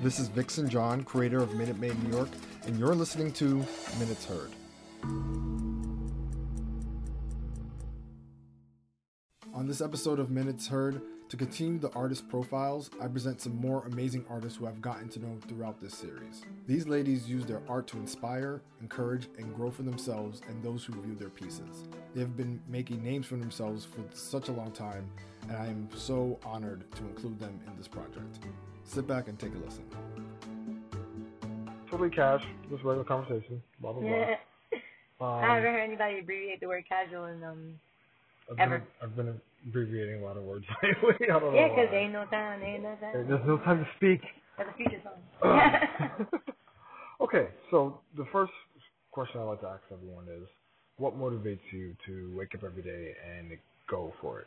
This is Vixen John, creator of Minute Maid New York, and you're listening to Minutes Heard. On this episode of Minutes Heard, to continue the artist profiles, I present some more amazing artists who I've gotten to know throughout this series. These ladies use their art to inspire, encourage, and grow for themselves and those who view their pieces. They have been making names for themselves for such a long time, and I am so honored to include them in this project. Sit back and take a listen. Totally cash, just regular conversation, blah blah blah. Um, I haven't heard anybody abbreviate the word casual in um I've ever. Been, I've been abbreviating a lot of words lately. I don't know. yeah, 'cause why. ain't no time, ain't no time. There's no time to speak. That's a future song. okay, so the first question I like to ask everyone is, what motivates you to wake up every day and go for it?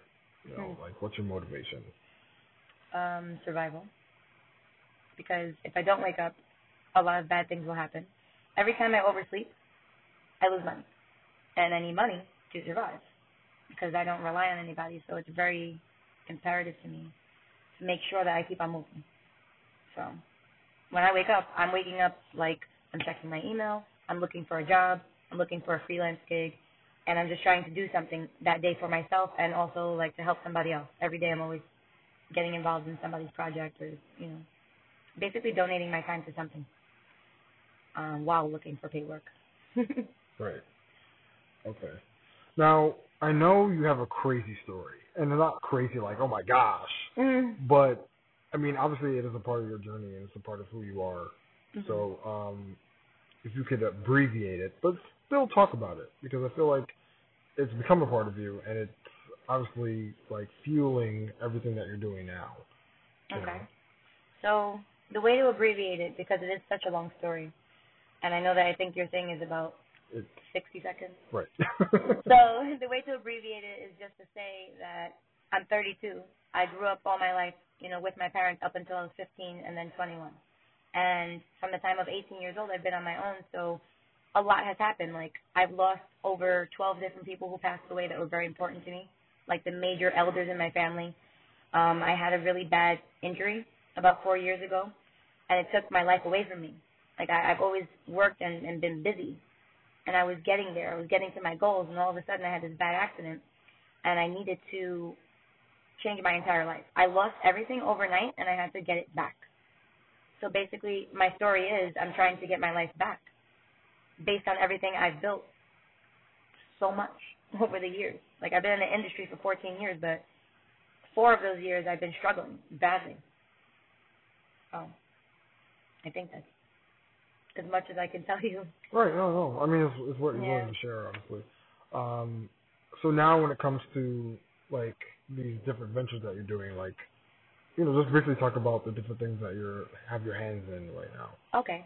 You know, Hmm. like what's your motivation? um, survival. Because if I don't wake up, a lot of bad things will happen. Every time I oversleep, I lose money. And I need money to survive. Because I don't rely on anybody, so it's very imperative to me to make sure that I keep on moving. So when I wake up, I'm waking up like I'm checking my email, I'm looking for a job, I'm looking for a freelance gig, and I'm just trying to do something that day for myself and also like to help somebody else. Every day I'm always getting involved in somebody's project or, you know, basically donating my time to something um, while looking for paid work. Right. Okay. Now I know you have a crazy story, and it's not crazy like oh my gosh, mm. but I mean obviously it is a part of your journey and it's a part of who you are. Mhm. So, um, if you could abbreviate it, but still talk about it, because I feel like it's become a part of you, and it's obviously like fueling everything that you're doing now. Okay. know? So the way to abbreviate it, because it is such a long story, and I know that I think your thing is about It's 60 seconds. right. So the way to abbreviate it is just to say that I'm 32. I grew up all my life, you know, with my parents up until I was 15 and then 21. And from the time of 18 years old, I've been on my own. So a lot has happened. Like I've lost over 12 different people who passed away that were very important to me, like the major elders in my family. Um, I had a really bad injury about four years ago, and it took my life away from me. Like I, I've always worked and, and been busy, and I was getting there. I was getting to my goals, and all of a sudden I had this bad accident, and I needed to change my entire life. I lost everything overnight, and I had to get it back. So basically, my story is I'm trying to get my life back based on everything I've built so much over the years. Like I've been in the industry for 14 years, but four of those years I've been struggling badly. So I think that's as much as I can tell you. right. No, no. I mean, it's, it's what you're Yeah. willing to share, obviously. Um, so now when it comes to like these different ventures that you're doing, like you know, just briefly talk about the different things that you're have your hands in right now. Okay.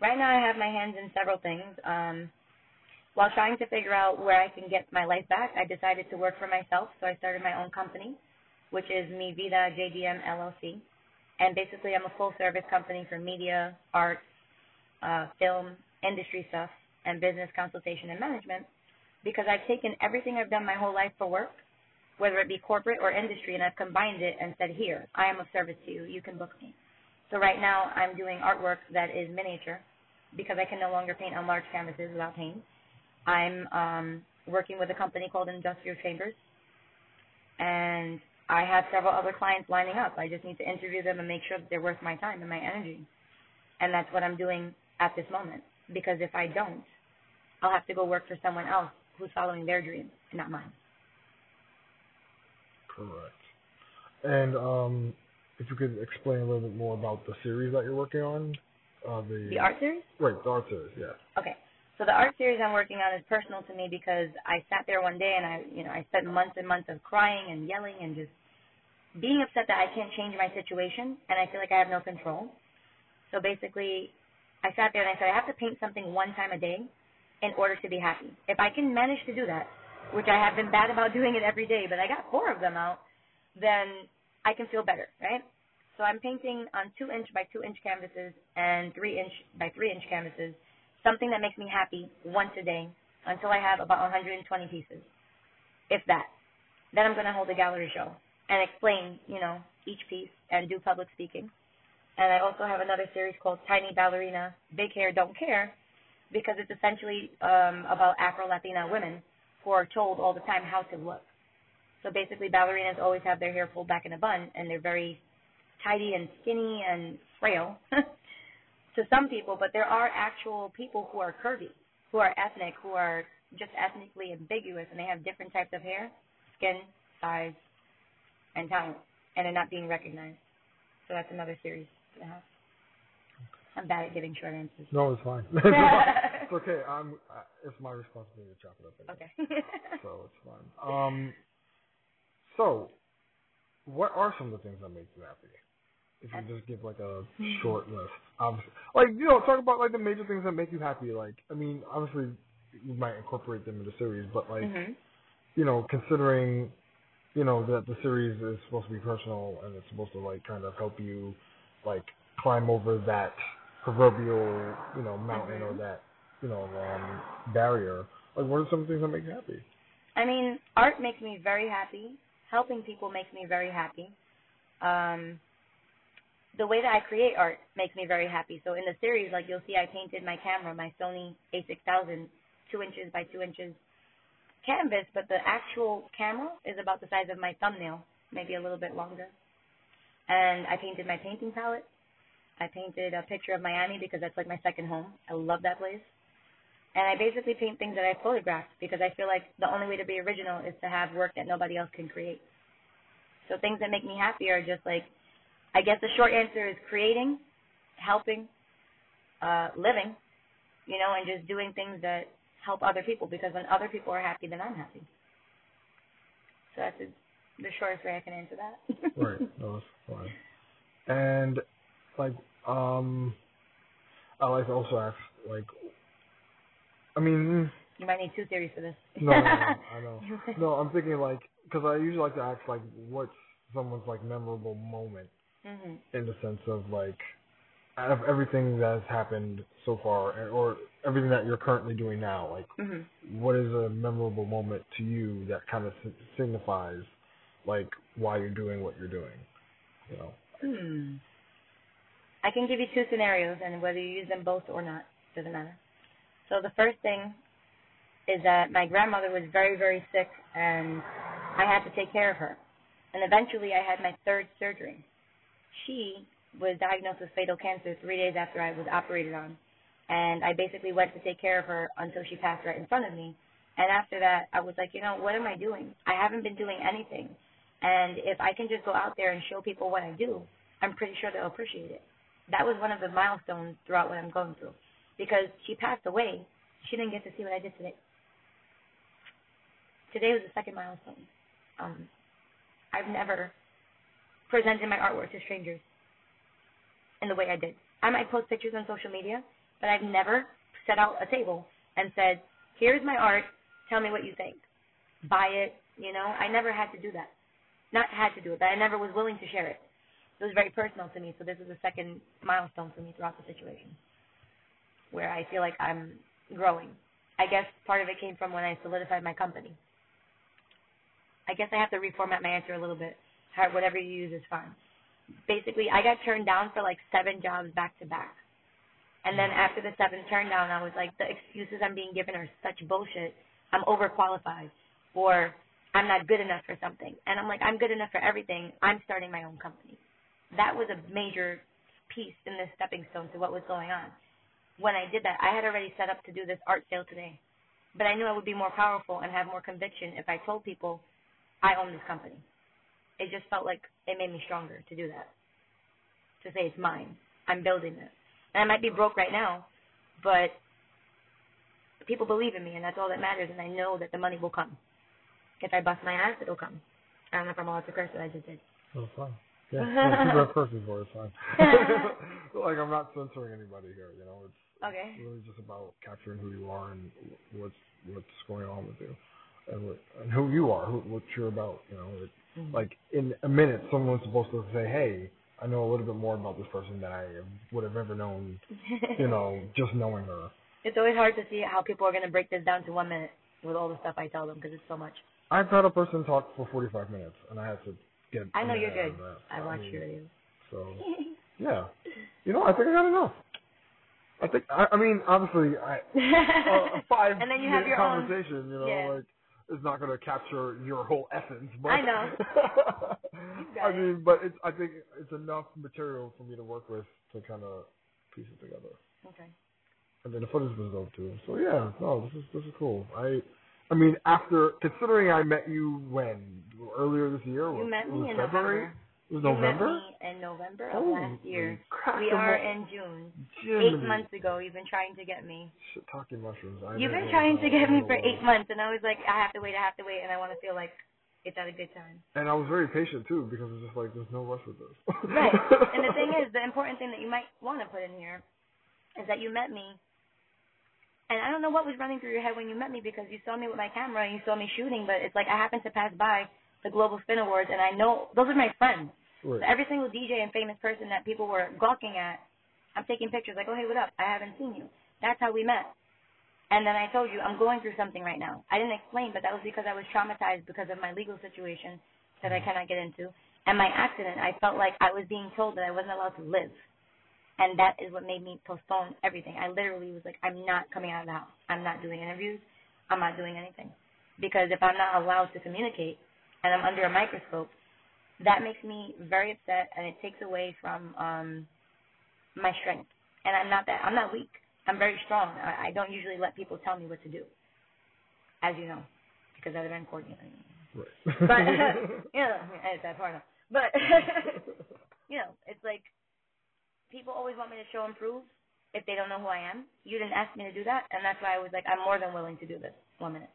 Right now, I have my hands in several things. Um, while trying to figure out where I can get my life back, I decided to work for myself, so I started my own company, which is Mi Vida JDM LLC. And basically, I'm a full-service company for media, art, uh, film, industry stuff, and business consultation and management because I've taken everything I've done my whole life for work, whether it be corporate or industry, and I've combined it and said, here, I am of service to you. You can book me. So right now I'm doing artwork that is miniature because I can no longer paint on large canvases without paint. I'm um, working with a company called Industrial Chambers, and I have several other clients lining up. I just need to interview them and make sure that they're worth my time and my energy. And that's what I'm doing at this moment because if I don't, I'll have to go work for someone else who's following their dreams, and not mine. Correct. And um, if you could explain a little bit more about the series that you're working on, uh, the The art series? right, the art series, yeah. Okay. So the art series I'm working on is personal to me because I sat there one day and I, you know, I spent months and months of crying and yelling and just being upset that I can't change my situation and I feel like I have no control. So basically, I sat there and I said I have to paint something one time a day in order to be happy. If I can manage to do that, which I have been bad about doing it every day, but I got four of them out, then I can feel better, right? So I'm painting on two inch by two inch canvases and three inch by three inch canvases something that makes me happy once a day until I have about 120 pieces, if that. Then I'm going to hold a gallery show and explain, you know, each piece and do public speaking. And I also have another series called Tiny Ballerina, Big Hair Don't Care, because it's essentially um, about Afro Latina women who are told all the time how to look. So basically, ballerinas always have their hair pulled back in a bun, and they're very tidy and skinny and frail to some people. But there are actual people who are curvy, who are ethnic, who are just ethnically ambiguous, and they have different types of hair, skin, size, and talent, and they're not being recognized. So that's another series to have. I'm bad at giving short answers. No, it's fine. it's okay. I'm. It's my responsibility to chop it up. Anyway. Okay. so it's fine. Um. So, what are some of the things that make you happy? If you just give like a short list, obviously, like you know, talk about like the major things that make you happy. Like, I mean, obviously, you might incorporate them in the series, but like, hmm you know, considering, you know, that the series is supposed to be personal and it's supposed to like kind of help you, like, climb over that proverbial, you know, mountain or Mhm. that, you know, um, barrier. Like, what are some things that make you happy? I mean, art makes me very happy. Helping people makes me very happy. Um, the way that I create art makes me very happy. So in the series, like you'll see, I painted my camera, my Sony A6000, two inches by two inches canvas, but the actual camera is about the size of my thumbnail, maybe a little bit longer. And I painted my painting palette. I painted a picture of Miami because that's like my second home. I love that place. And I basically paint things that I photographed because I feel like the only way to be original is to have work that nobody else can create. So things that make me happy are just like, I guess the short answer is creating, helping, uh, living, you know, and just doing things that help other people because when other people are happy, then I'm happy. So that's the shortest way I can answer that. Right. No, that's fine. And like, um, I like to also ask, like, I mean, You might need two theories for this. no, no, no, I know. No, I'm thinking like, because I usually like to ask like, what's someone's like memorable moment hmm in the sense of like, out of everything that has happened so far, or everything that you're currently doing now, like, hmm what is a memorable moment to you that kind of si- signifies like why you're doing what you're doing? You know. Hmm. I can give you two scenarios, and whether you use them both or not doesn't matter. So the first thing is that my grandmother was very, very sick, and I had to take care of her. And eventually, I had my third surgery. She was diagnosed with fatal cancer three days after I was operated on, and I basically went to take care of her until she passed right in front of me. And after that, I was like, you know, what am I doing? I haven't been doing anything. And if I can just go out there and show people what I do, I'm pretty sure they'll appreciate it. That was one of the milestones throughout what I'm going through. Because she passed away, she didn't get to see what I did today. Today was the second milestone. Um, I've never presented my artwork to strangers in the way I did. I might post pictures on social media, but I've never set out a table and said, here's my art, tell me what you think. Buy it, you know. I never had to do that. Not had to do it, but I never was willing to share it. It was very personal to me, so this is the second milestone for me throughout the situation where I feel like I'm growing. I guess part of it came from when I solidified my company. I guess I have to reformat my answer a little bit. Whatever you use is fine. Basically, I got turned down for like seven jobs back to back. And then after the seventh turn down, I was like, the excuses I'm being given are such bullshit. I'm overqualified, or I'm not good enough for something. And I'm like, I'm good enough for everything. I'm starting my own company. That was a major piece in this stepping stone to what was going on. When I did that, I had already set up to do this art sale today. But I knew I would be more powerful and have more conviction if I told people I own this company. It just felt like it made me stronger to do that. To say it's mine. I'm building it. And I might be broke right now, but people believe in me, and that's all that matters. And I know that the money will come. If I bust my ass, it'll come. I don't know if I'm allowed to curse, but I just did. Oh, fine. Yeah, well, people have curses for it, it's fine. like I'm not censoring anybody here, you know. It's Okay. really just about capturing who you are and what's what's going on with you, and what, and who you are, who, what you're about. You know, it, Mhm. like in a minute, someone's supposed to say, "Hey, I know a little bit more about this person than I would have ever known." You know, just knowing her. it's always hard to see how people are going to break this down to one minute with all the stuff I tell them because it's so much. I've had a person talk for 45 minutes, and I had to get. I know you're good. I mean, your videos. So Yeah. You know, I think I got enough. I think I, I mean obviously, I uh, a five And then you have your own- conversation, you know, yeah. like is not going to capture your whole essence. But I know. I mean, but it's I think it's enough material for me to work with to kind of piece it together. okay. And then the footage was dope too. So yeah, no, this is this is cool. I I mean, after considering I met you when earlier this year, You or- met me was in February. November. It was You November. in November of Oh, last year. crack We are in June. Jiminy. Eight months ago, you've been trying to get me. Shit talking mushrooms. I You've been trying to get me for eight months, and I was like, I have to wait, I have to wait, and I want to feel like it's at a good time. And I was very patient too because it's just like there's no rush with this. Right. and the thing is, the important thing that you might want to put in here is that you met me. And I don't know what was running through your head when you met me because you saw me with my camera and you saw me shooting, but it's like I happened to pass by the Global Spin Awards and I know those are my friends. So every single DJ and famous person that people were gawking at, I'm taking pictures like, oh, hey, what up? I haven't seen you. That's how we met. And then I told you, I'm going through something right now. I didn't explain, but that was because I was traumatized because of my legal situation that I mm-hmm. cannot get into. And my accident, I felt like I was being told that I wasn't allowed to live. And that is what made me postpone everything. I literally was like, I'm not coming out of the house. I'm not doing interviews. I'm not doing anything. Because if I'm not allowed to communicate and I'm under a microscope, that makes me very upset and it takes away from um my strength. And I'm not that I'm not weak. I'm very strong. I, I don't usually let people tell me what to do. As you know. Because I've been Courtney. right. But you know, I edit that part. But you know, it's like people always want me to show and prove if they don't know who I am. You didn't ask me to do that and that's why I was like, I'm more than willing to do this. One minute.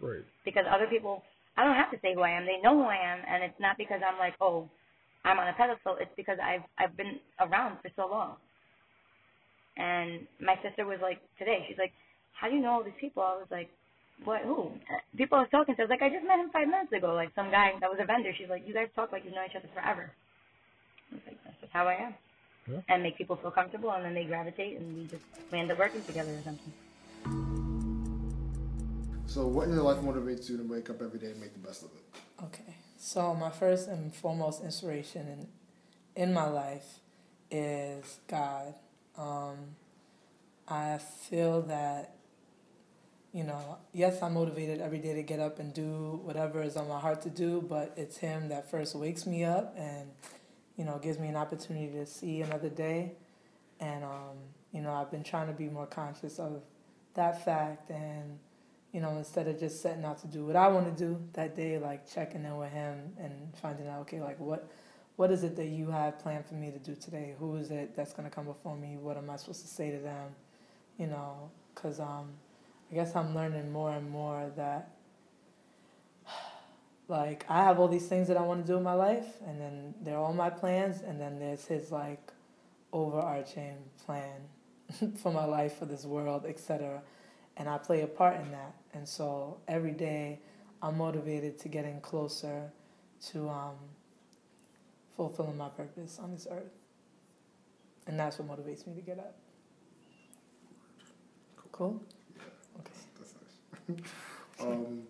right. because other people I don't have to say who I am. They know who I am and it's not because I'm like, oh, I'm on a pedestal. It's because I've I've been around for so long. And my sister was like today, she's like, How do you know all these people? I was like, What who? People I was talking to, I was like, I just met him five minutes ago, like some guy that was a vendor. She's like, You guys talk like you've known each other forever. I was like, That's just how I am. Yeah. And make people feel comfortable and then they gravitate and we just we end up working together or something. So, what in your life motivates you to wake up every day and make the best of it? Okay. So my first and foremost inspiration in in my life is God. Um, I feel that you know, yes, I'm motivated every day to get up and do whatever is on my heart to do, but it's Him that first wakes me up and you know gives me an opportunity to see another day. And um, you know, I've been trying to be more conscious of that fact and you know, instead of just setting out to do what I want to do that day, like checking in with him and finding out, okay, like what, what is it that you have planned for me to do today? Who is it that's gonna come before me? What am I supposed to say to them? You know, cause um, I guess I'm learning more and more that, like, I have all these things that I want to do in my life, and then they're all my plans, and then there's his like overarching plan for my life, for this world, etc and I play a part in that. And so every day I'm motivated to getting closer to um, fulfilling my purpose on this earth. And that's what motivates me to get up. Cool? Okay. That's nice. um,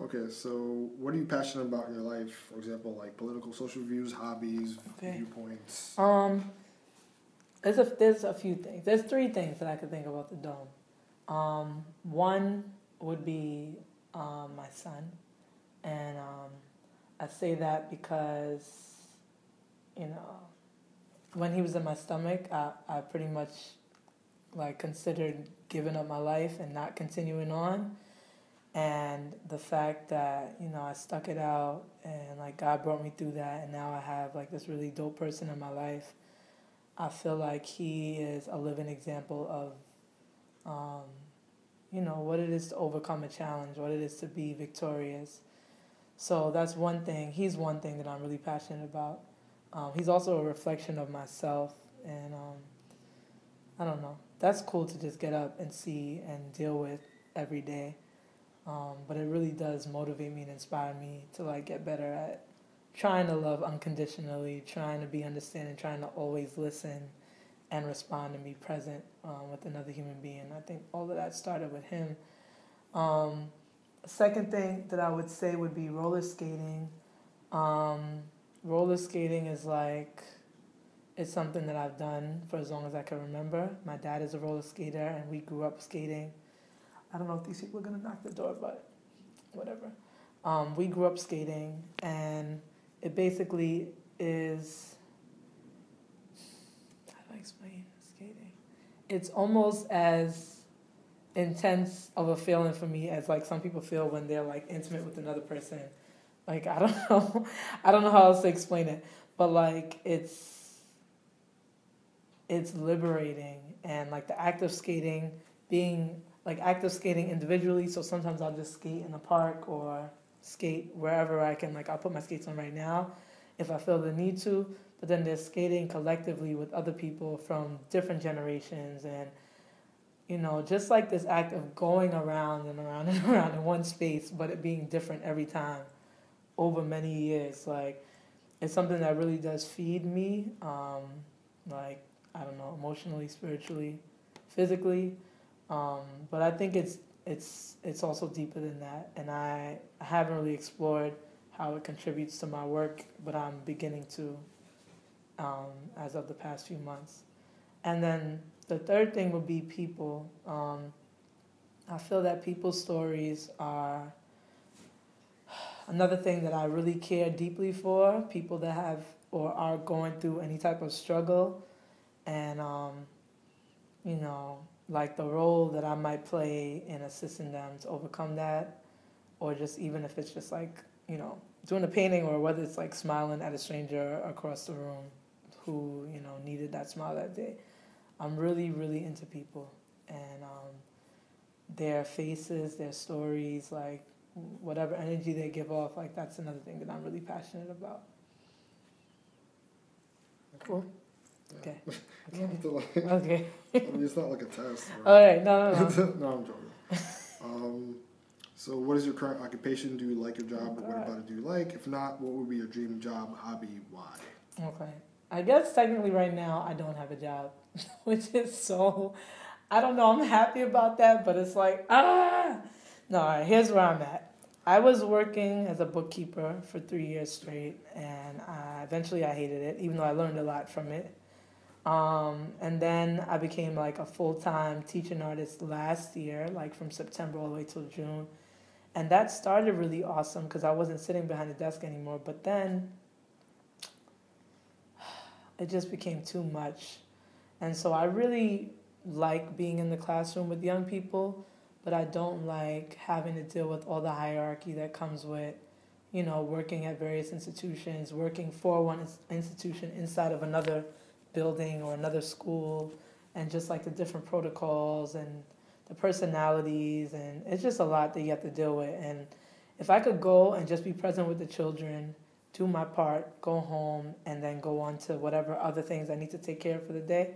okay, so what are you passionate about in your life? For example, like political, social views, hobbies, Okay. viewpoints. Um, there's a there's a few things. There's three things that I could think about the dome. Um, one would be um, my son, and um, I say that because, you know, when he was in my stomach, I, I pretty much like considered giving up my life and not continuing on. And the fact that, you know, I stuck it out and like God brought me through that and now I have like this really dope person in my life. I feel like he is a living example of you know, what it is to overcome a challenge, what it is to be victorious. So that's one thing. He's one thing that I'm really passionate about. Um, he's also a reflection of myself, and um, I don't know. That's cool to just get up and see and deal with every day. Um, but it really does motivate me and inspire me to like get better at trying to love unconditionally, trying to be understanding, trying to always listen and respond and be present um, with another human being. I think all of that started with him. Um, second thing that I would say would be roller skating. Um, roller skating is like it's something that I've done for as long as I can remember. My dad is a roller skater, and we grew up skating. I don't know if these people are gonna knock the door, but whatever. Um, we grew up skating, and it basically is. Explain skating? It's almost as intense of a feeling for me as like some people feel when they're like intimate with another person. Like I don't know, I don't know how else to explain it, but like it's it's liberating and like the act of skating being like active skating individually. So sometimes I'll just skate in the park or skate wherever I can. Like I'll put my skates on right now if I feel the need to. But then they're skating collectively with other people from different generations and you know, just like this act of going around and around and around in one space, but it being different every time over many years. Like, it's something that really does feed me, um, like, I don't know, emotionally, spiritually, physically. Um, but I think it's it's it's also deeper than that, and I, I haven't really explored how it contributes to my work, but I'm beginning to um, as of the past few months. And then the third thing would be people. Um, I feel that people's stories are another thing that I really care deeply for. People that have or are going through any type of struggle, and um, you know, like the role that I might play in assisting them to overcome that, or just even if it's just like, you know, doing a painting or whether it's like smiling at a stranger across the room who, you know, needed that smile that day. I'm really, really into people and um, their faces, their stories, like whatever energy they give off, like that's another thing that I'm really passionate about. Cool. Okay. okay. okay. I mean, it's not like a test. Right? All right. No, no, no. no, I'm joking. Um, so, what is your current occupation? Do you like your job? What about it do you like? If not, what would be your dream job, hobby, why? Okay. I guess technically right now I don't have a job, which is so. I don't know. I'm happy about that, but it's like ah. No, all right, here's where I'm at. I was working as a bookkeeper for three years straight, and eventually I hated it, even though I learned a lot from it. Um, and then I became like a full time teaching artist last year, like from September all the way till June. And that started really awesome because I wasn't sitting behind the desk anymore. But then it just became too much. And so I really like being in the classroom with young people, but I don't like having to deal with all the hierarchy that comes with, you know, working at various institutions, working for one institution inside of another building or another school and just like the different protocols and the personalities and it's just a lot that you have to deal with and if i could go and just be present with the children do my part go home and then go on to whatever other things i need to take care of for the day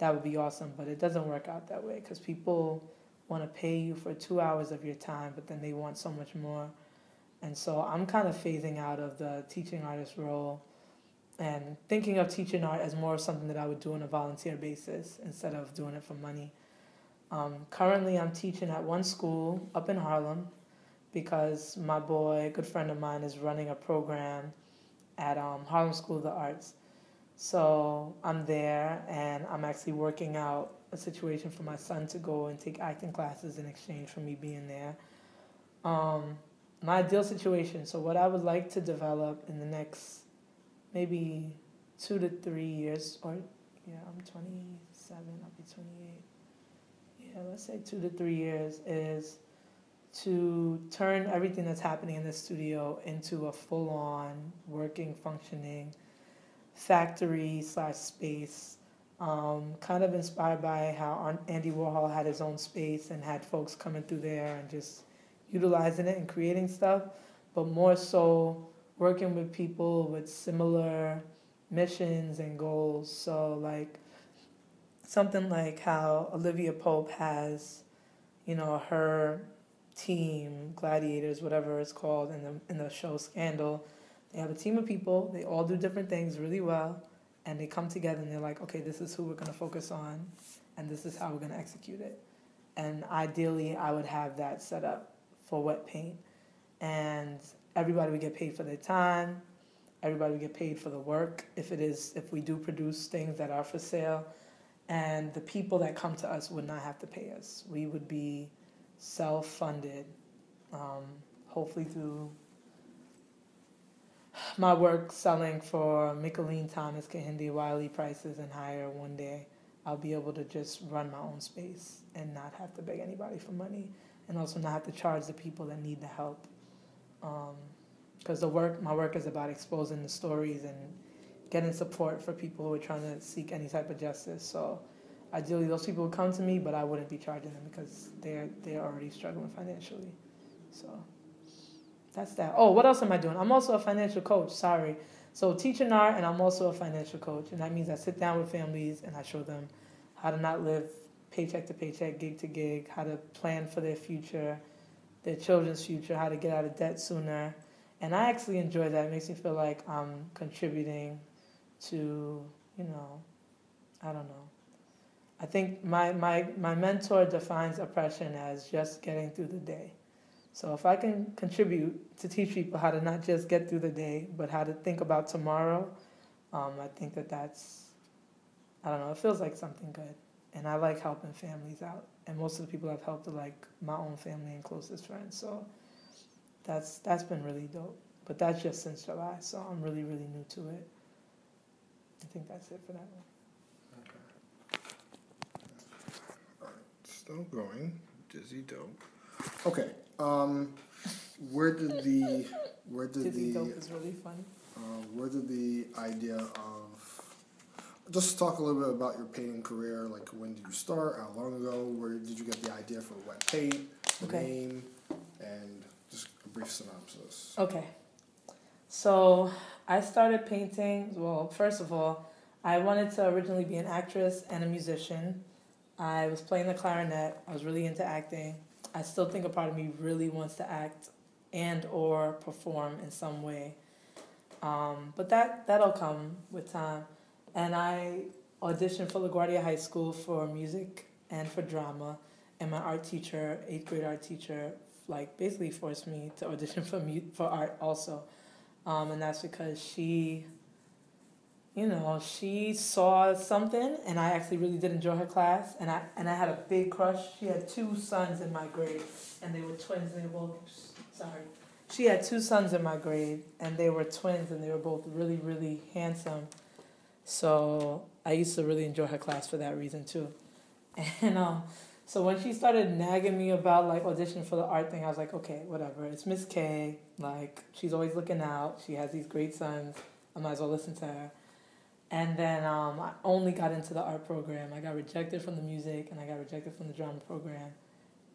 that would be awesome. But it doesn't work out that way because people want to pay you for two hours of your time but then they want so much more. And so i'm kind of phasing out of the teaching artist role and thinking of teaching art as more of something that I would do on a volunteer basis instead of doing it for money. Um, currently, I'm teaching at one school up in Harlem because my boy, a good friend of mine, is running a program at um, Harlem School of the Arts. So I'm there and I'm actually working out a situation for my son to go and take acting classes in exchange for me being there. Um, my ideal situation, so what I would like to develop in the next maybe two to three years, or yeah, I'm 27, I'll be 28. Yeah, let's say two to three years is to turn everything that's happening in the studio into a full on working, functioning factory slash space. Um, kind of inspired by how Andy Warhol had his own space and had folks coming through there and just utilizing it and creating stuff, but more so working with people with similar missions and goals. So, like, something like how Olivia Pope has, you know, her team, Gladiators, whatever it's called in the, in the show Scandal. They have a team of people, they all do different things really well, and they come together and they're like, okay, this is who we're to focus on, and this is how we're to execute it. And ideally, I would have that set up for wet paint. And everybody would get paid for their time. everybody would get paid for the work if it is if we do produce things that are for sale and the people that come to us would not have to pay us we would be self-funded um, hopefully through my work selling for Mickalene Thomas Kehinde Wiley prices and higher one day I'll be able to just run my own space and not have to beg anybody for money and also not have to charge the people that need the help. Because um, the work my work is about exposing the stories and getting support for people who are trying to seek any type of justice. So ideally those people would come to me but I wouldn't be charging them because they're they're already struggling financially so that's that oh what else am I doing I'm also a financial coach sorry so teaching art, and I'm also a financial coach, and that means I sit down with families and I show them how to not live paycheck to paycheck, gig to gig, how to plan for their future, their children's future, how to get out of debt sooner. And I actually enjoy that. It makes me feel like I'm contributing to, you know, I don't know. I think my, my, my mentor defines oppression as just getting through the day. So if I can contribute to teach people how to not just get through the day, but how to think about tomorrow, um, I think that that's, I don't know, it feels like something good. And I like helping families out. And most of the people I've helped are like my own family and closest friends. So that's that's been really dope. But that's just since July, so I'm really, really new to it. I think that's it for that one. Okay. All right, still going. Dizzy dope. Okay. Um, where did the where did Dizzy the dope is really funny. uh, where did the idea of just talk a little bit about your painting career? Like when did you start? How long ago? Where did you get the idea for wet paint? The Okay. name and just a brief synopsis. Okay. So I started painting. Well, first of all, I wanted to originally be an actress and a musician. I was playing the clarinet. I was really into acting. I still think a part of me really wants to act and or perform in some way. Um, but that that'll come with time. And I auditioned for LaGuardia High School for music and for drama. And my art teacher, eighth grade art teacher, like basically forced me to audition for mu- for art also. Um, and that's because she, you know, she saw something, and I actually really did enjoy her class, and I and I had a big crush. She had two sons in my grade, and they were twins. They were both sorry. She had two sons in my grade, and they were twins, and they were both really, really handsome. So I used to really enjoy her class for that reason too. And um, so when she started nagging me about like auditioning for the art thing, I was like, okay, whatever. It's Miss K. Like she's always looking out. She has these great sons. I might as well listen to her. And then um, I only got into the art program. I got rejected from the music, and I got rejected from the drama program,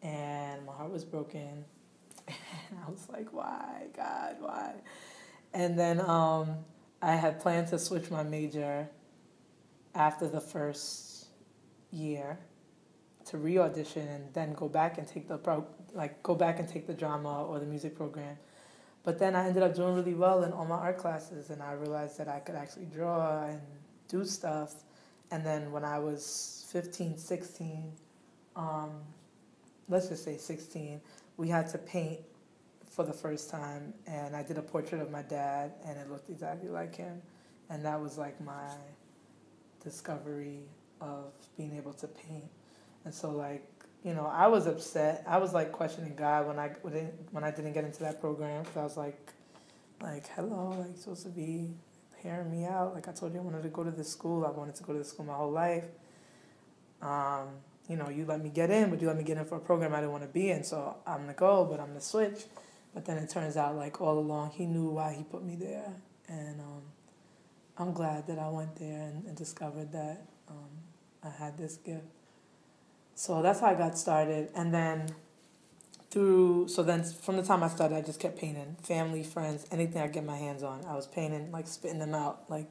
and my heart was broken. And I was like, why, God, why? And then um, I had planned to switch my major after the first year to re-audition and then go back and take the pro like go back and take the drama or the music program. But then I ended up doing really well in all my art classes and I realized that I could actually draw and do stuff. And then when I was 15, 16, um, let's just say 16, we had to paint for the first time and I did a portrait of my dad and it looked exactly like him. And that was like my discovery of being able to paint. And so like, you know, I was upset. I was like questioning God when I when when I didn't get into that program because I was like, like hello, like supposed to be hearing me out. Like I told you, I wanted to go to this school. I wanted to go to this school my whole life. Um, you know, you let me get in, but you let me get in for a program I didn't want to be in. So I'm gonna go, but I'm gonna switch. But then it turns out like all along he knew why he put me there, and um, I'm glad that I went there and, and discovered that um, I had this gift. So that's how I got started, and then through so then from the time I started, I just kept painting. Family, friends, anything I get my hands on, I was painting, like spitting them out. Like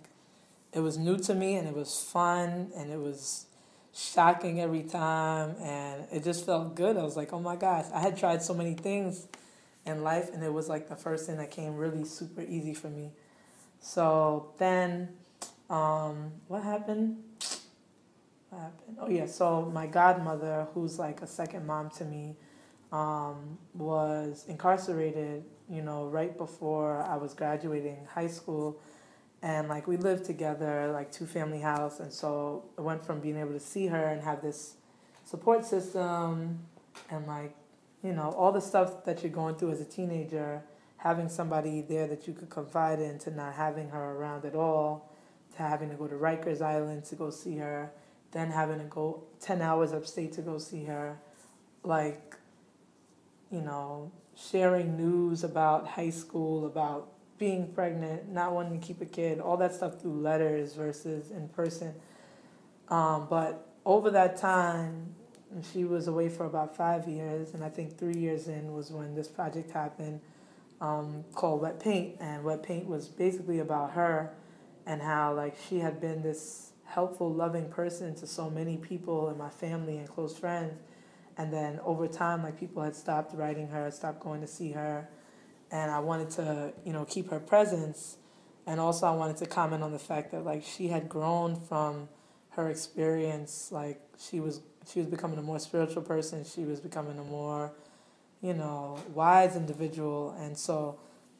it was new to me, and it was fun, and it was shocking every time, and it just felt good. I was like, oh my gosh, I had tried so many things in life, and it was like the first thing that came really super easy for me. So then, um, what happened? Happened? Oh yeah, so my godmother, who's like a second mom to me, um, was incarcerated, you know, right before I was graduating high school. And like we lived together, like two family house. And so I went from being able to see her and have this support system and like, you know, all the stuff that you're going through as a teenager, having somebody there that you could confide in to not having her around at all, to having to go to Rikers Island to go see her, then having to go 10 hours upstate to go see her. Like, you know, sharing news about high school, about being pregnant, not wanting to keep a kid, all that stuff through letters versus in person. Um, but over that time, she was away for about five years, and I think three years in was when this project happened um, called Wet Paint. And Wet Paint was basically about her and how like she had been this helpful, loving person to so many people in my family and close friends. And then over time like people had stopped writing her stopped going to see her. And i wanted to you know keep her presence. And also i wanted to comment on the fact that like she had grown from her experience like she was she was becoming a more spiritual person. She was becoming a more you know wise individual. And so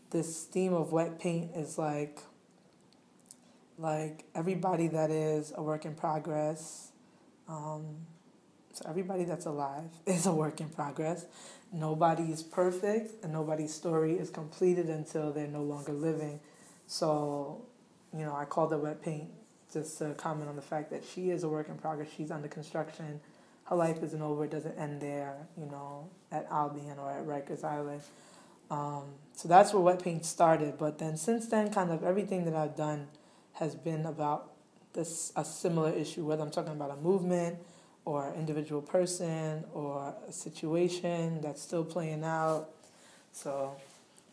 this theme of wet paint is like like everybody that is a work in progress um, so everybody that's alive is a work in progress. Nobody is perfect, and nobody's story is completed until they're no longer living. So, you know, I called it wet paint just to comment on the fact that she is a work in progress. She's under construction. Her life isn't over. It doesn't end there, you know, at Albion or at Rikers Island. Um, so that's where wet paint started. But then since then, kind of everything that I've done has been about this a similar issue. Whether I'm talking about a movement or individual person or a situation that's still playing out. So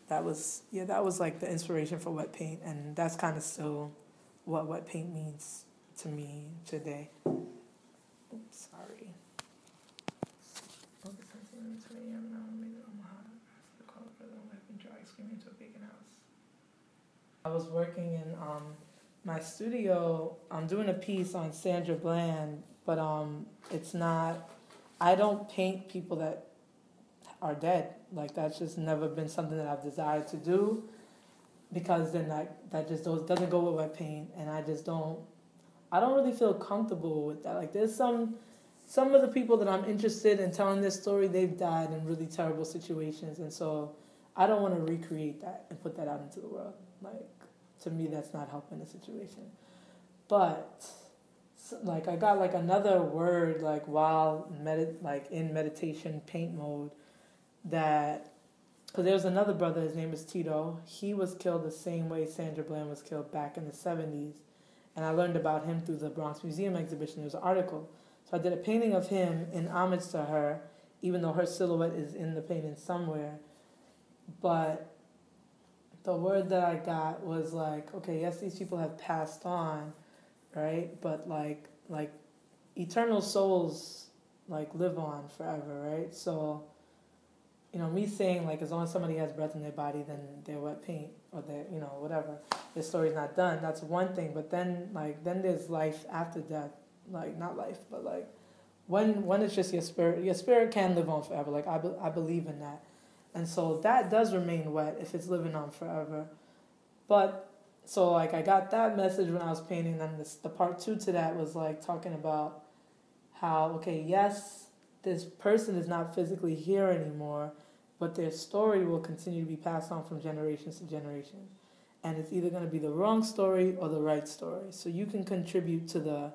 that was yeah, that was like the inspiration for wet paint and that's kind of still what wet paint means to me today. Oops, sorry. I was working in um, my studio. I'm doing a piece on Sandra Bland but um, it's not. I don't paint people that are dead. Like that's just never been something that I've desired to do, because then that that just doesn't go with my paint, and I just don't. I don't really feel comfortable with that. Like there's some some of the people that I'm interested in telling this story, they've died in really terrible situations, and so I don't want to recreate that and put that out into the world. Like to me, that's not helping the situation. But like I got like another word like while medit like in meditation paint mode that because there was another brother his name is Tito. He was killed the same way Sandra Bland was killed back in the 70s and I learned about him through the Bronx Museum exhibition. There was an article. So I did a painting of him in homage to her even though her silhouette is in the painting somewhere. But the word that I got was like okay yes these people have passed on right? But like like eternal souls like live on forever, right? So you know, me saying like as long as somebody has breath in their body, then they're wet paint or they're you know whatever. Their story's not done. That's one thing. But then like then there's life after death. Like not life, but like when when it's just your spirit. Your spirit can live on forever. Like I be, I believe in that, and so that does remain wet if it's living on forever. But so like I got that message when I was painting. Then this the part two to that was like talking about how okay yes this person is not physically here anymore, but their story will continue to be passed on from generations to generations, and it's either going to be the wrong story or the right story. So you can contribute to the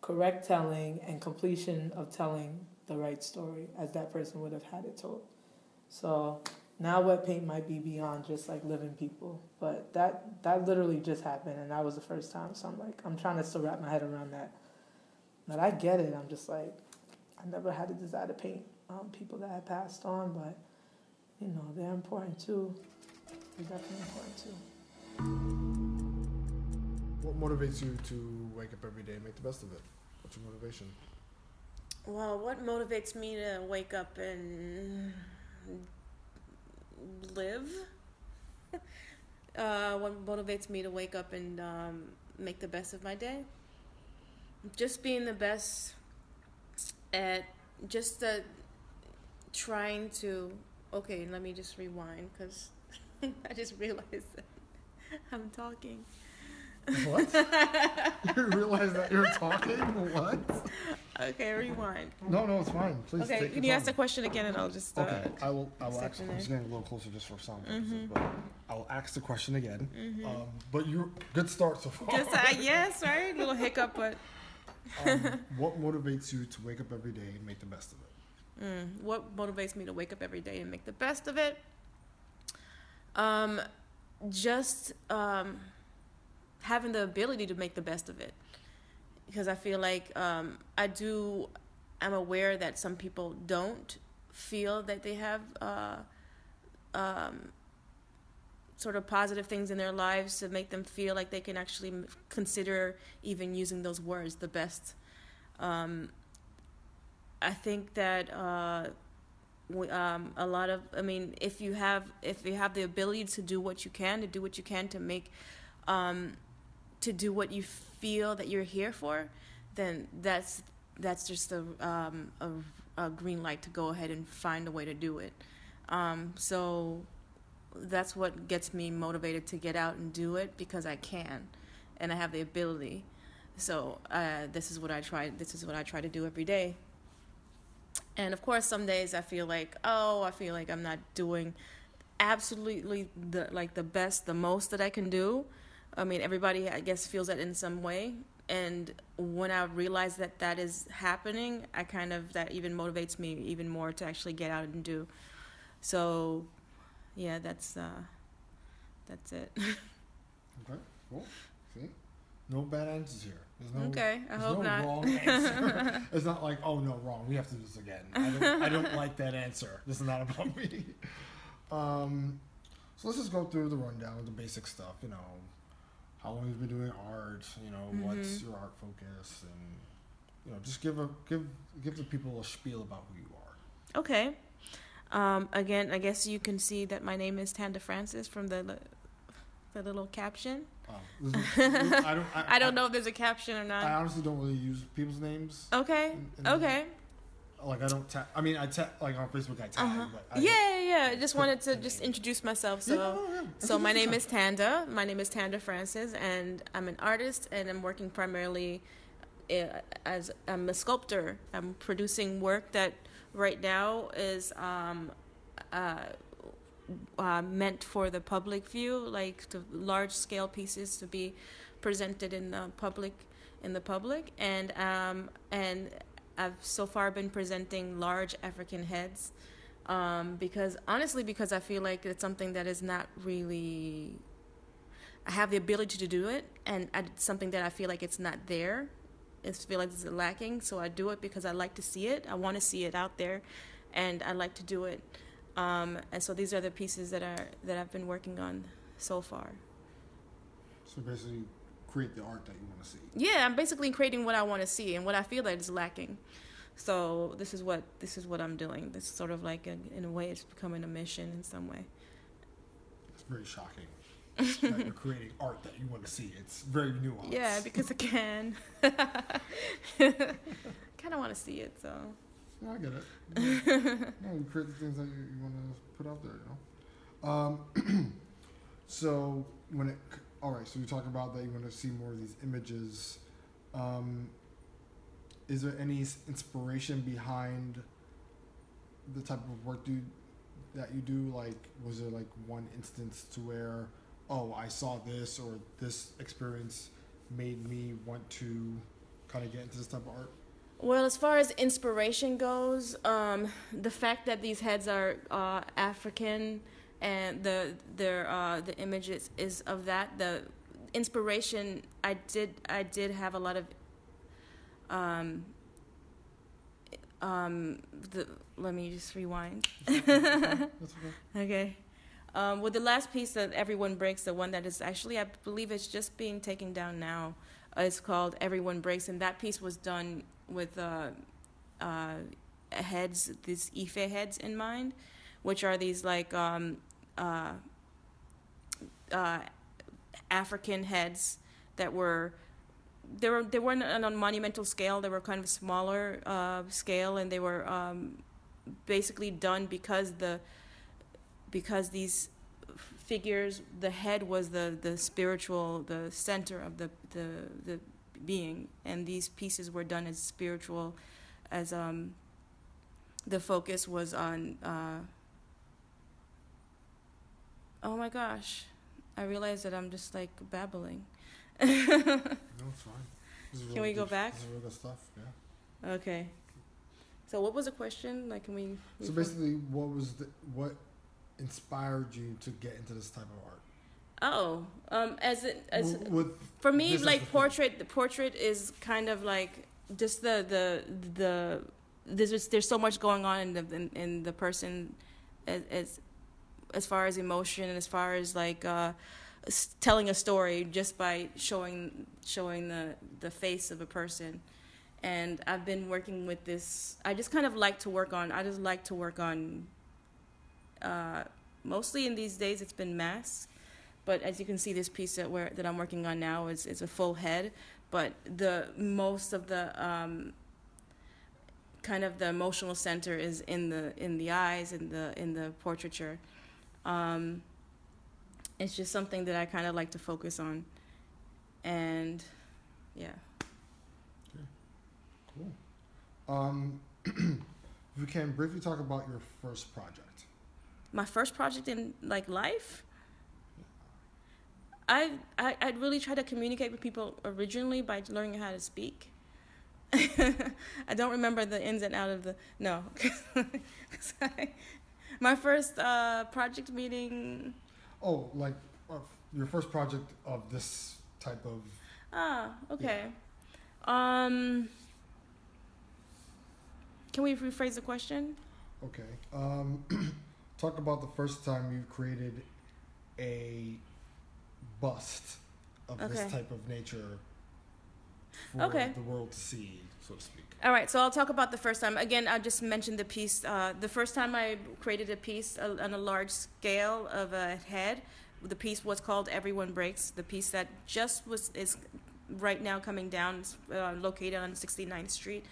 correct telling and completion of telling the right story as that person would have had it told. So now wet paint might be beyond just like living people but that that literally just happened and that was the first time so i'm like i'm trying to still wrap my head around that. But i get it i'm just like i never had a desire to paint um, people that had passed on but you know they're important too. They're definitely important too. What motivates you to wake up every day and make the best of it? What's your motivation? Well what motivates me to wake up and live. uh, what motivates me to wake up and um, make the best of my day? Just being the best at just the trying to. Okay, let me just rewind because I just realized that I'm talking. What? you realize that you're talking? What? Okay, rewind. No, no, it's fine. Please Okay, can you ask the question again and I'll just. Uh, Okay, I will. I will ask. I'm just getting a little closer just for sound purposes, Mhm. but I will ask the question again. Mm-hmm. Um, but you're good start so far. Just, uh, yes, right? Little hiccup, but um, what motivates you to wake up every day and make the best of it? Mm, what motivates me to wake up every day and make the best of it? Um, just um, having the ability to make the best of it, because I feel like um, I do. I'm aware that some people don't feel that they have uh, um, sort of positive things in their lives to make them feel like they can actually consider even using those words the best. Um, I think that uh, we, um, a lot of, I mean, if you have if you have the ability to do what you can, to do what you can to make, um, to do what you feel that you're here for, then that's that's just a um, a, a green light to go ahead and find a way to do it. Um, so that's what gets me motivated to get out and do it because I can, and I have the ability. So uh, this is what I try. This is what I try to do every day. And of course, some days I feel like, oh, I feel like I'm not doing absolutely the like the best, the most that I can do. I mean, everybody I guess feels that in some way. And when I realize that that is happening, I kind of that even motivates me even more to actually get out and do. So, yeah, that's uh, that's it. Okay, cool. See, no bad answers here. There's no, okay, I there's hope no not. wrong answer. it's not like, oh no, wrong. We have to do this again. I don't, I don't like that answer. This is not about me. Um, so let's just go through the rundown the basic stuff. You know, how long you've been doing art. You know, what's Mhm. your art focus, and you know, just give a give give the people a spiel about who you are. Okay. Um, again, I guess you can see that my name is Tanda Francis from the the little caption. Um, this is- I don't. I, I don't know if there's a caption or not. I honestly don't really use people's names. Okay. in- in- Okay. Like I don't tag. I mean, I tag like on Facebook. I tag. Uh-huh. But I Yeah, yeah, yeah. I just wanted to just introduce myself. So, no, yeah. so my name is. Tanda. My name is Tanda Francis, and I'm an artist, and I'm working primarily uh, as I'm a sculptor. I'm producing work that right now is um, uh, uh, meant for the public view, like the large scale pieces to be presented in the public in the public, and um, and I've so far been presenting large African heads um, because honestly, because I feel like it's something that is not really. I have the ability to do it, and it's something that I feel like it's not there. I feel like it's lacking, so I do it because I like to see it. I want to see it out there, and I like to do it. Um, and so these are the pieces that are that I've been working on so far. So basically, create the art that you want to see. Yeah, I'm basically creating what I want to see and what I feel that is lacking. So this is what this is what I'm doing. This is sort of like a, in a way it's becoming a mission in some way. It's very shocking that you're creating art that you want to see. It's very nuanced. Yeah, because I can. kind of want to see it, so. No, I get it. no, you create the things that you, you want to put out there. You know. Um, so when it, all right. So you talk about that you want to see more of these images. Um, is there any inspiration behind the type of work do that you do? Like, was there like one instance to where, oh, I saw this or this experience made me want to kind of get into this type of art? Well, as far as inspiration goes, um, the fact that these heads are uh, African and the their uh, the images is of that the inspiration I did I did have a lot of um, um, the let me just rewind. Okay. Okay. Um, with the last piece that everyone breaks, the one that is actually, I believe it's just being taken down now. Uh, it's called Everyone Breaks, and that piece was done with uh, uh, heads, these Ife heads in mind, which are these like um, uh, uh, African heads that were. They were they weren't on a monumental scale. They were kind of smaller uh, scale, and they were um, basically done because the because these figures the head was the the spiritual the center of the the the being and these pieces were done as spiritual as um the focus was on uh oh my gosh i realize that i'm just like babbling No, it's fine. Can we go back? This is real good stuff. Yeah. okay so what was the question like can we So basically, what was the what inspired you to get into this type of art? oh um as it as with for me like the thing. portrait the portrait is kind of like just the the the there's just, there's so much going on in the in, in the person as, as as far as emotion and as far as like uh telling a story just by showing showing the the face of a person. And I've been working with this I just kind of like to work on I just like to work on uh mostly in these days it's been masks but as you can see this piece that we're that I'm working on now is is a full head. But the most of the um kind of the emotional center is in the in the eyes in the in the portraiture um it's just something that I kind of like to focus on and yeah cool. Um, if you can briefly talk about your first project. my first project in like life I, I I really tried to communicate with people originally by learning how to speak. I don't remember the ins and out of the no, I- my first uh, project meeting. Oh, like uh, your first project of this type of. Ah, okay. Um, can we rephrase the question? Okay. Um, talk about the first time you created a bust of Okay. this type of nature for Okay. the world to see, so to speak. All right, so I'll talk about the first time. Again, I just mentioned the piece. Uh, the first time I created a piece on a large scale of a head, the piece was called "Everyone Breaks." The piece that just was is right now coming down, uh, located on 69th Street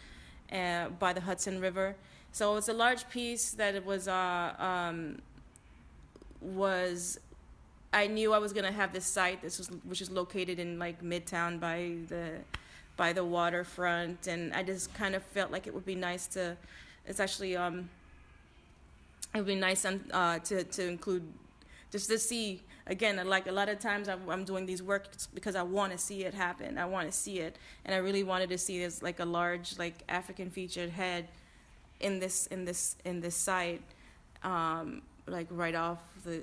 uh, by the Hudson River. So it's a large piece that it was uh, um, was. I knew I was gonna have this site. This was which is located in like Midtown by the by the waterfront and I just kind of felt like it would be nice to it's actually um it would be nice um, uh to to include just to see again like a lot of times I'm, I'm doing these works because I want to see it happen I want to see it and I really wanted to see this like a large like African featured head in this in this in this site um like right off the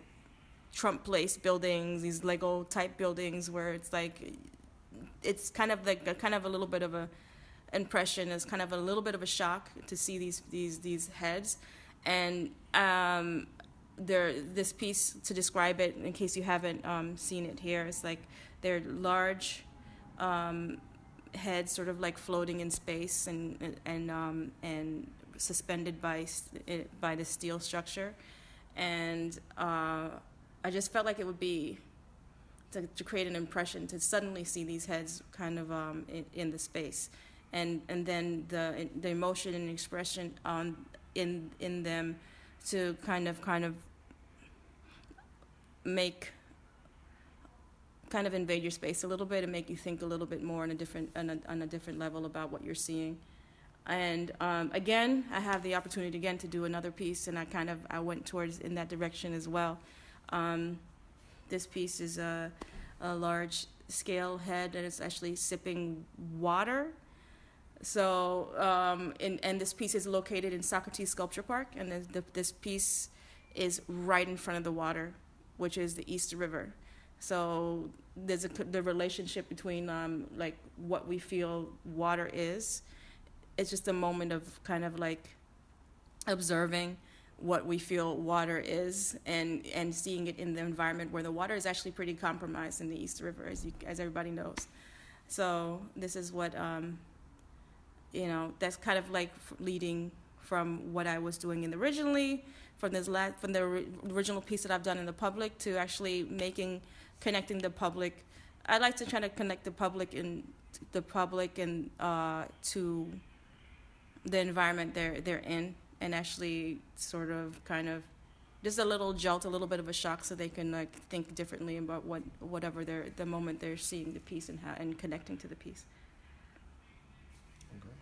Trump Place buildings these Lego type buildings where it's like it's kind of like a, kind of a little bit of a impression it's kind of a little bit of a shock to see these these these heads. And um there this piece to describe it in case you haven't um seen it here it's like they're large um heads sort of like floating in space and and um and suspended by by the steel structure. And uh I just felt like it would be to, to create an impression to suddenly see these heads kind of um, in, in the space. And and then the the emotion and expression on in in them to kind of kind of make kind of invade your space a little bit and make you think a little bit more on a different on a, on a different level about what you're seeing. And um, again i have the opportunity again to do another piece and i kind of i went towards in that direction as well. Um, this piece is a, a large scale head that is actually sipping water. So, um, and, and this piece is located in Socrates Sculpture Park, and the, the, this piece is right in front of the water, which is the East River. So there's a, the relationship between um, like what we feel water is. It's just a moment of kind of like observing what we feel water is and and seeing it in the environment where the water is actually pretty compromised in the East River as you as everybody knows. So this is what um, you know that's kind of like leading from what I was doing in the originally from this la- from the ori- original piece that I've done in the public to actually making connecting the public. I like to try to connect the public and the public and uh, to the environment they're they're in and actually sort of kind of just a little jolt, a little bit of a shock, so they can like think differently about what whatever they're the moment they're seeing the piece and how and connecting to the piece. Okay.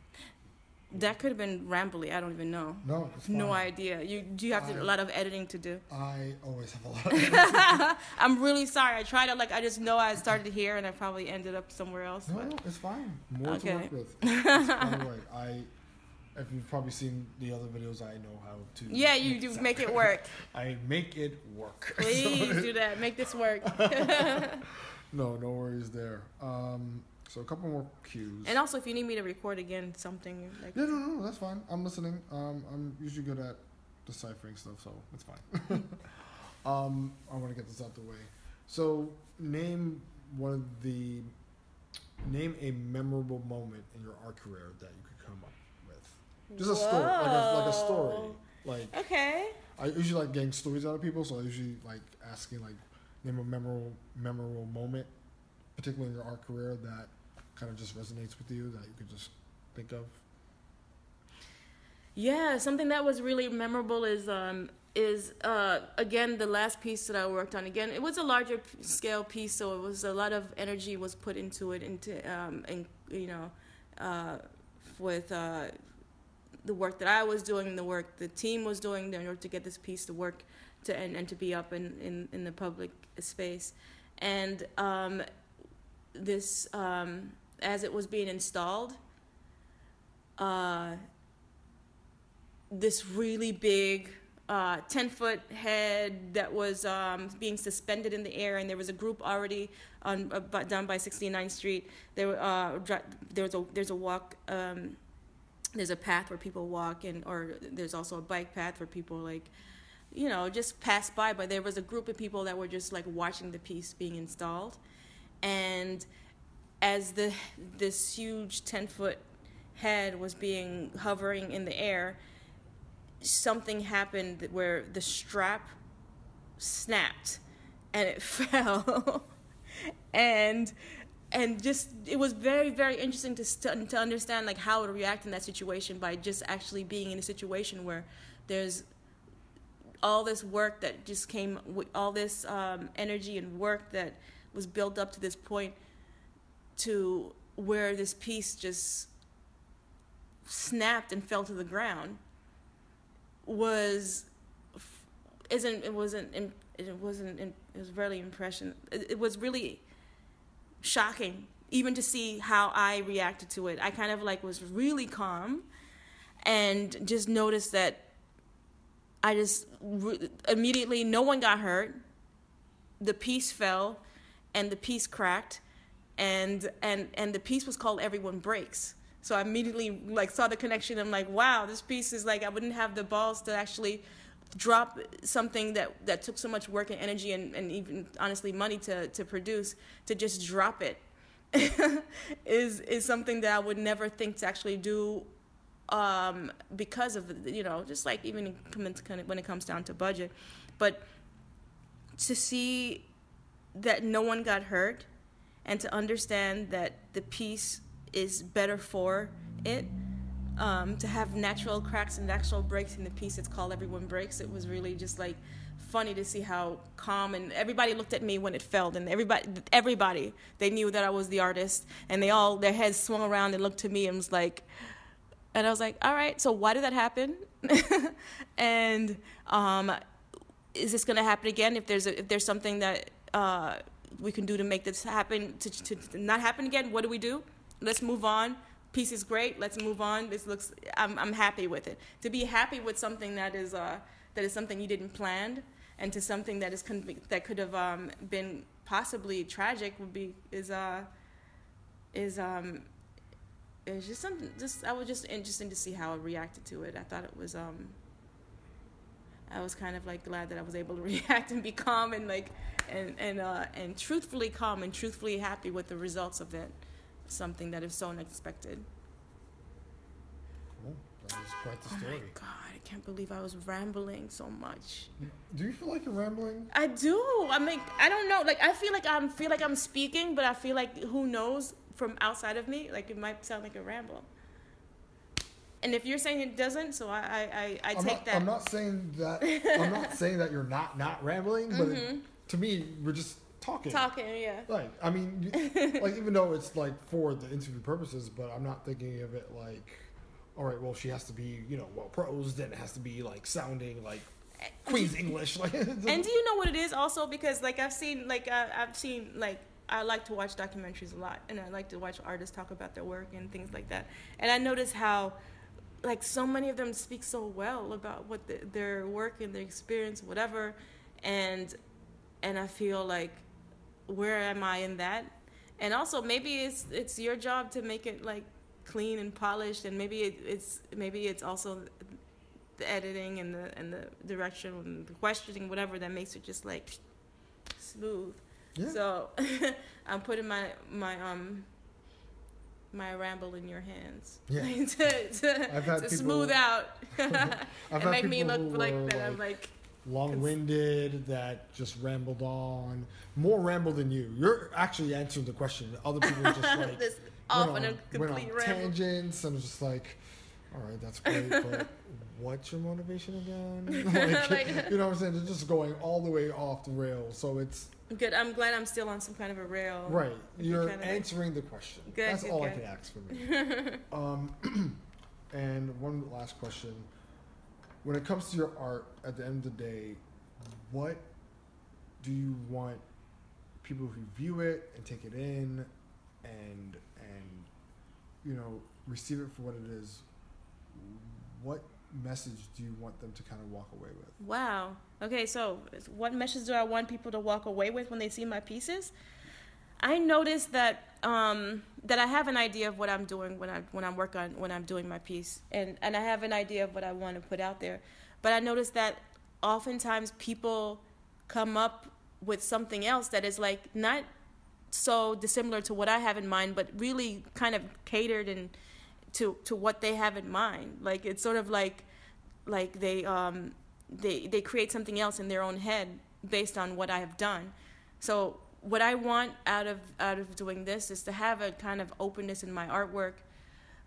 That could have been rambly. I don't even know. No, it's No idea. You do you have to, I- a lot of editing to do. I always have a lot of editing. I'm really sorry. I tried to like I just know I started here and I probably ended up somewhere else. No, but- no, it's fine. More Okay. to work with. By the way, I, if you've probably seen the other videos, I know how to. Yeah, you do make it work. I make it work. Please do that. Make this work. no, no worries there. Um, so a couple more cues. And also, if you need me to record again something like yeah, no, no, that's fine. I'm listening. Um, I'm usually good at deciphering stuff, so it's fine. um, I want to get this out the way. So, name one of the name a memorable moment in your art career that you could come up with. Just a story, like a, like a story. Like Okay. I usually like getting stories out of people, so I usually like asking like name a memorable memorable moment, particularly in your art career that kind of just resonates with you that you could just think of. Yeah, something that was really memorable is um is uh again the last piece that I worked on. Again, it was a larger scale piece, so it was a lot of energy was put into it, into um and you know, uh, with uh the work that I was doing, the work the team was doing in order to get this piece to work to and, and to be up in, in, in the public space. And um, this, um, as it was being installed, uh, this really big uh, 10 foot head that was um, being suspended in the air, and there was a group already on uh, down by 69th Street. There, uh, there was a there's a walk. Um, there's a path where people walk, and or there's also a bike path where people like, you know, just pass by. But there was a group of people that were just like watching the piece being installed, and as the this huge 10 foot head was being hovering in the air something happened where the strap snapped and it fell and and just it was very very interesting to to understand like how to react in that situation by just actually being in a situation where there's all this work that just came all this um, energy and work that was built up to this point to where this piece just snapped and fell to the ground was isn't it wasn't it wasn't it was really impression it, it was really shocking even to see how I reacted to it. I kind of like was really calm and just noticed that I just re- immediately no one got hurt. The piece fell and the piece cracked and and and the piece was called everyone breaks. So i immediately like saw the connection. I'm like wow this piece is like i wouldn't have the balls to actually drop something that that took so much work and energy and, and even honestly money to to produce to just drop it is is something that i would never think to actually do um because of you know just like even when it comes down to budget. But to see that no one got hurt and to understand that the piece is better for it um, to have natural cracks and natural breaks in the piece. It's called everyone breaks. It was really just like funny to see how calm and everybody looked at me when it fell and everybody everybody they knew that i was the artist and they all their heads swung around and looked to me and was like and i was like all right so why did that happen? And um, is this going to happen again if there's a, if there's something that uh, we can do to make this happen to, to, to not happen again? What do we do? Let's move on piece is great let's move on. This looks i'm, I'm happy with it. To be happy with something that is uh, that is something you didn't plan and to something that is that could have um, been possibly tragic would be is uh is um is just something just i was just interesting to see how i reacted to it. I thought it was um I was kind of like glad that I was able to react and be calm and like and and uh, and truthfully calm and truthfully happy with the results of it. Something that is so unexpected. Cool. That was quite the Oh story. my god! I can't believe I was rambling so much. Do you feel like you're rambling? I do. I mean, I don't know. Like I feel like I'm feel like I'm speaking, but I feel like who knows from outside of me. Like it might sound like a ramble. and if you're saying it doesn't, so I I, I, I take not, that. I'm not saying that. I'm not saying that you're not not rambling, but it, to me, we're just talking. Talking, yeah. Right. I mean, like even though it's like for the interview purposes, but I'm not thinking of it like, all right, well, she has to be, you know, well prosed, then it has to be like sounding like eh, Queen's English, like. And do you know what it is also? Because like I've seen like I, I've seen like I like to watch documentaries a lot, and I like to watch artists talk about their work and things like that. And I notice how like so many of them speak so well about what the, their work and their experience, whatever, and and I feel like where am I in that? And also maybe it's it's your job to make it like clean and polished, and maybe it, it's maybe it's also the editing and the and the direction and the questioning, whatever that makes it just like smooth. Yeah. So I'm putting my my um my ramble in your hands Yeah. to, to, to smooth out I've and make me look like that. I'm like long-winded that just rambled on. More ramble than you. You're actually answering the question. Other people are just like this off on, on a complete on tangents and it's just like all right that's great but what's your motivation again? Like, Like- you know what i'm saying? They're just going all the way off the rail so it's Good. I'm glad I'm still on some kind of a rail. right you're kinda like- answering the question. Good, that's good, all i can ask for me. Um, and one last question when it comes to your art at the end of the day what do you want people who view it and take it in and and you know receive it for what it is what message do you want them to kind of walk away with Wow. Okay, so what message do I want people to walk away with when they see my pieces? I noticed that um, that I have an idea of what I'm doing when I when I'm work on when I'm doing my piece, and and I have an idea of what I want to put out there. But I notice that oftentimes people come up with something else that is like not so dissimilar to what I have in mind, but really kind of catered and to to what they have in mind. Like it's sort of like like they um they they create something else in their own head based on what I have done. So what I want out of out of doing this is to have a kind of openness in my artwork.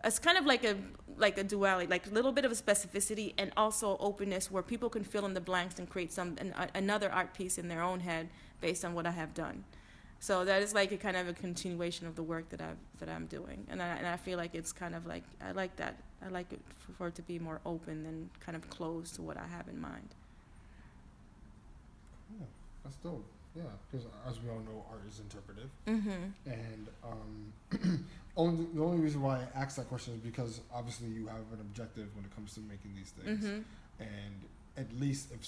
It's kind of like a like a duality, like a little bit of a specificity and also openness where people can fill in the blanks and create some an, another art piece in their own head based on what I have done. So that is like a kind of a continuation of the work that I that I'm doing, and I and I feel like it's kind of like I like that. I like it for, for it to be more open than kind of closed to what I have in mind. yeah that's dope yeah because as we all know art is interpretive Mm-hmm. and um, only the only reason why I asked that question is because obviously you have an objective when it comes to making these things, Mm-hmm. and at least if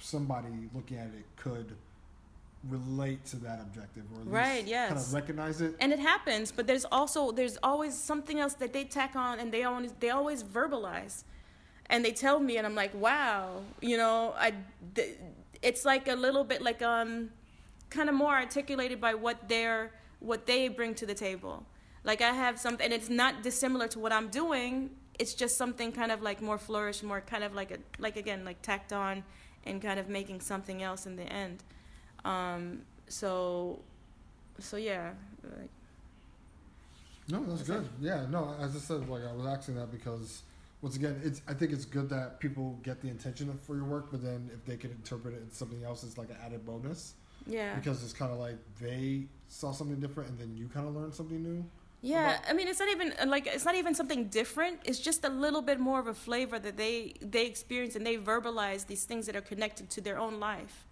somebody looking at it could relate to that objective or at least Right, kind of recognize it. And it happens, but there's also there's always something else that they tack on, and they always they always verbalize, and they tell me, and I'm like, wow, you know, I. Th- it's like a little bit like um, kind of more articulated by what they're what they bring to the table. Like I have something, and it's not dissimilar to what I'm doing. It's just something kind of like more flourished, more kind of like a like again like tacked on, and kind of making something else in the end. Um, so, so yeah, like, No, that's good. Yeah, no, as I said, like I was asking that because once again, it's I think it's good that people get the intention for your work, but then if they can interpret it as something else, it's like an added bonus yeah. because it's kind of like they saw something different and then you kind of learned something new. Yeah, About- I mean, it's not even uh, like it's not even something different. It's just a little bit more of a flavor that they they experience and they verbalize these things that are connected to their own life.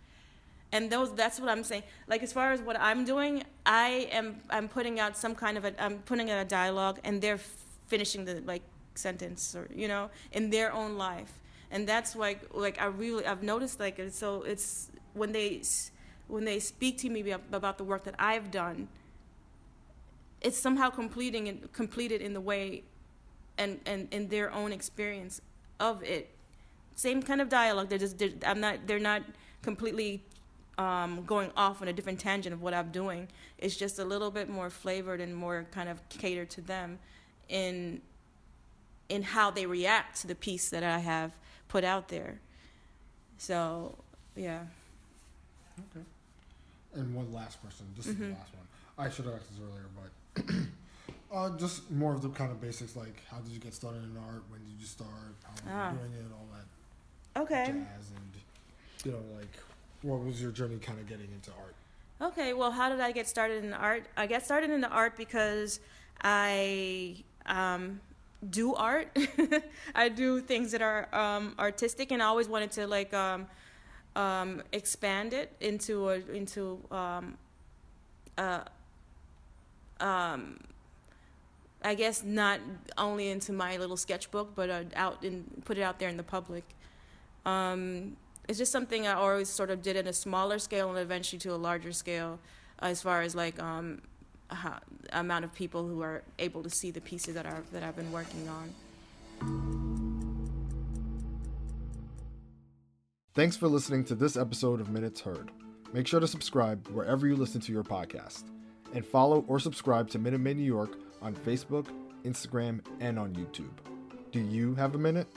And those that's what I'm saying. Like as far as what I'm doing, I am I'm putting out some kind of a I'm putting out a dialogue and they're finishing the like sentence or you know in their own life. And that's like like I really I've noticed like it's so it's when they when they speak to me about the work that I've done, it's somehow completing it, completed in the way and, and in their own experience of it same kind of dialogue they're just they're, i'm not they're not completely um, going off on a different tangent of what i'm doing it's just a little bit more flavored and more kind of catered to them in in how they react to the piece that i have put out there so yeah Okay. And one last question. This is the last one. I should have asked this earlier, but Uh, just more of the kind of basics, like how did you get started in art? When did you start? How Ah. are you doing it? All that Okay. jazz, and you know, like what was your journey kind of getting into art? Okay, well, how did I get started in art? I got started in the art because I um, do art. I do things that are um, artistic, and I always wanted to like um, um, expand it into a into um, uh, um, I guess not only into my little sketchbook, but uh, out and put it out there in the public. Um, it's just something I always sort of did at a smaller scale and eventually to a larger scale, as far as like how, amount of people who are able to see the pieces that are that I've been working on. Thanks for listening to this episode of Minutes Heard. Make sure to subscribe wherever you listen to your podcast, and follow or subscribe to Minute Maid New York on Facebook, Instagram, and on YouTube. Do you have a minute?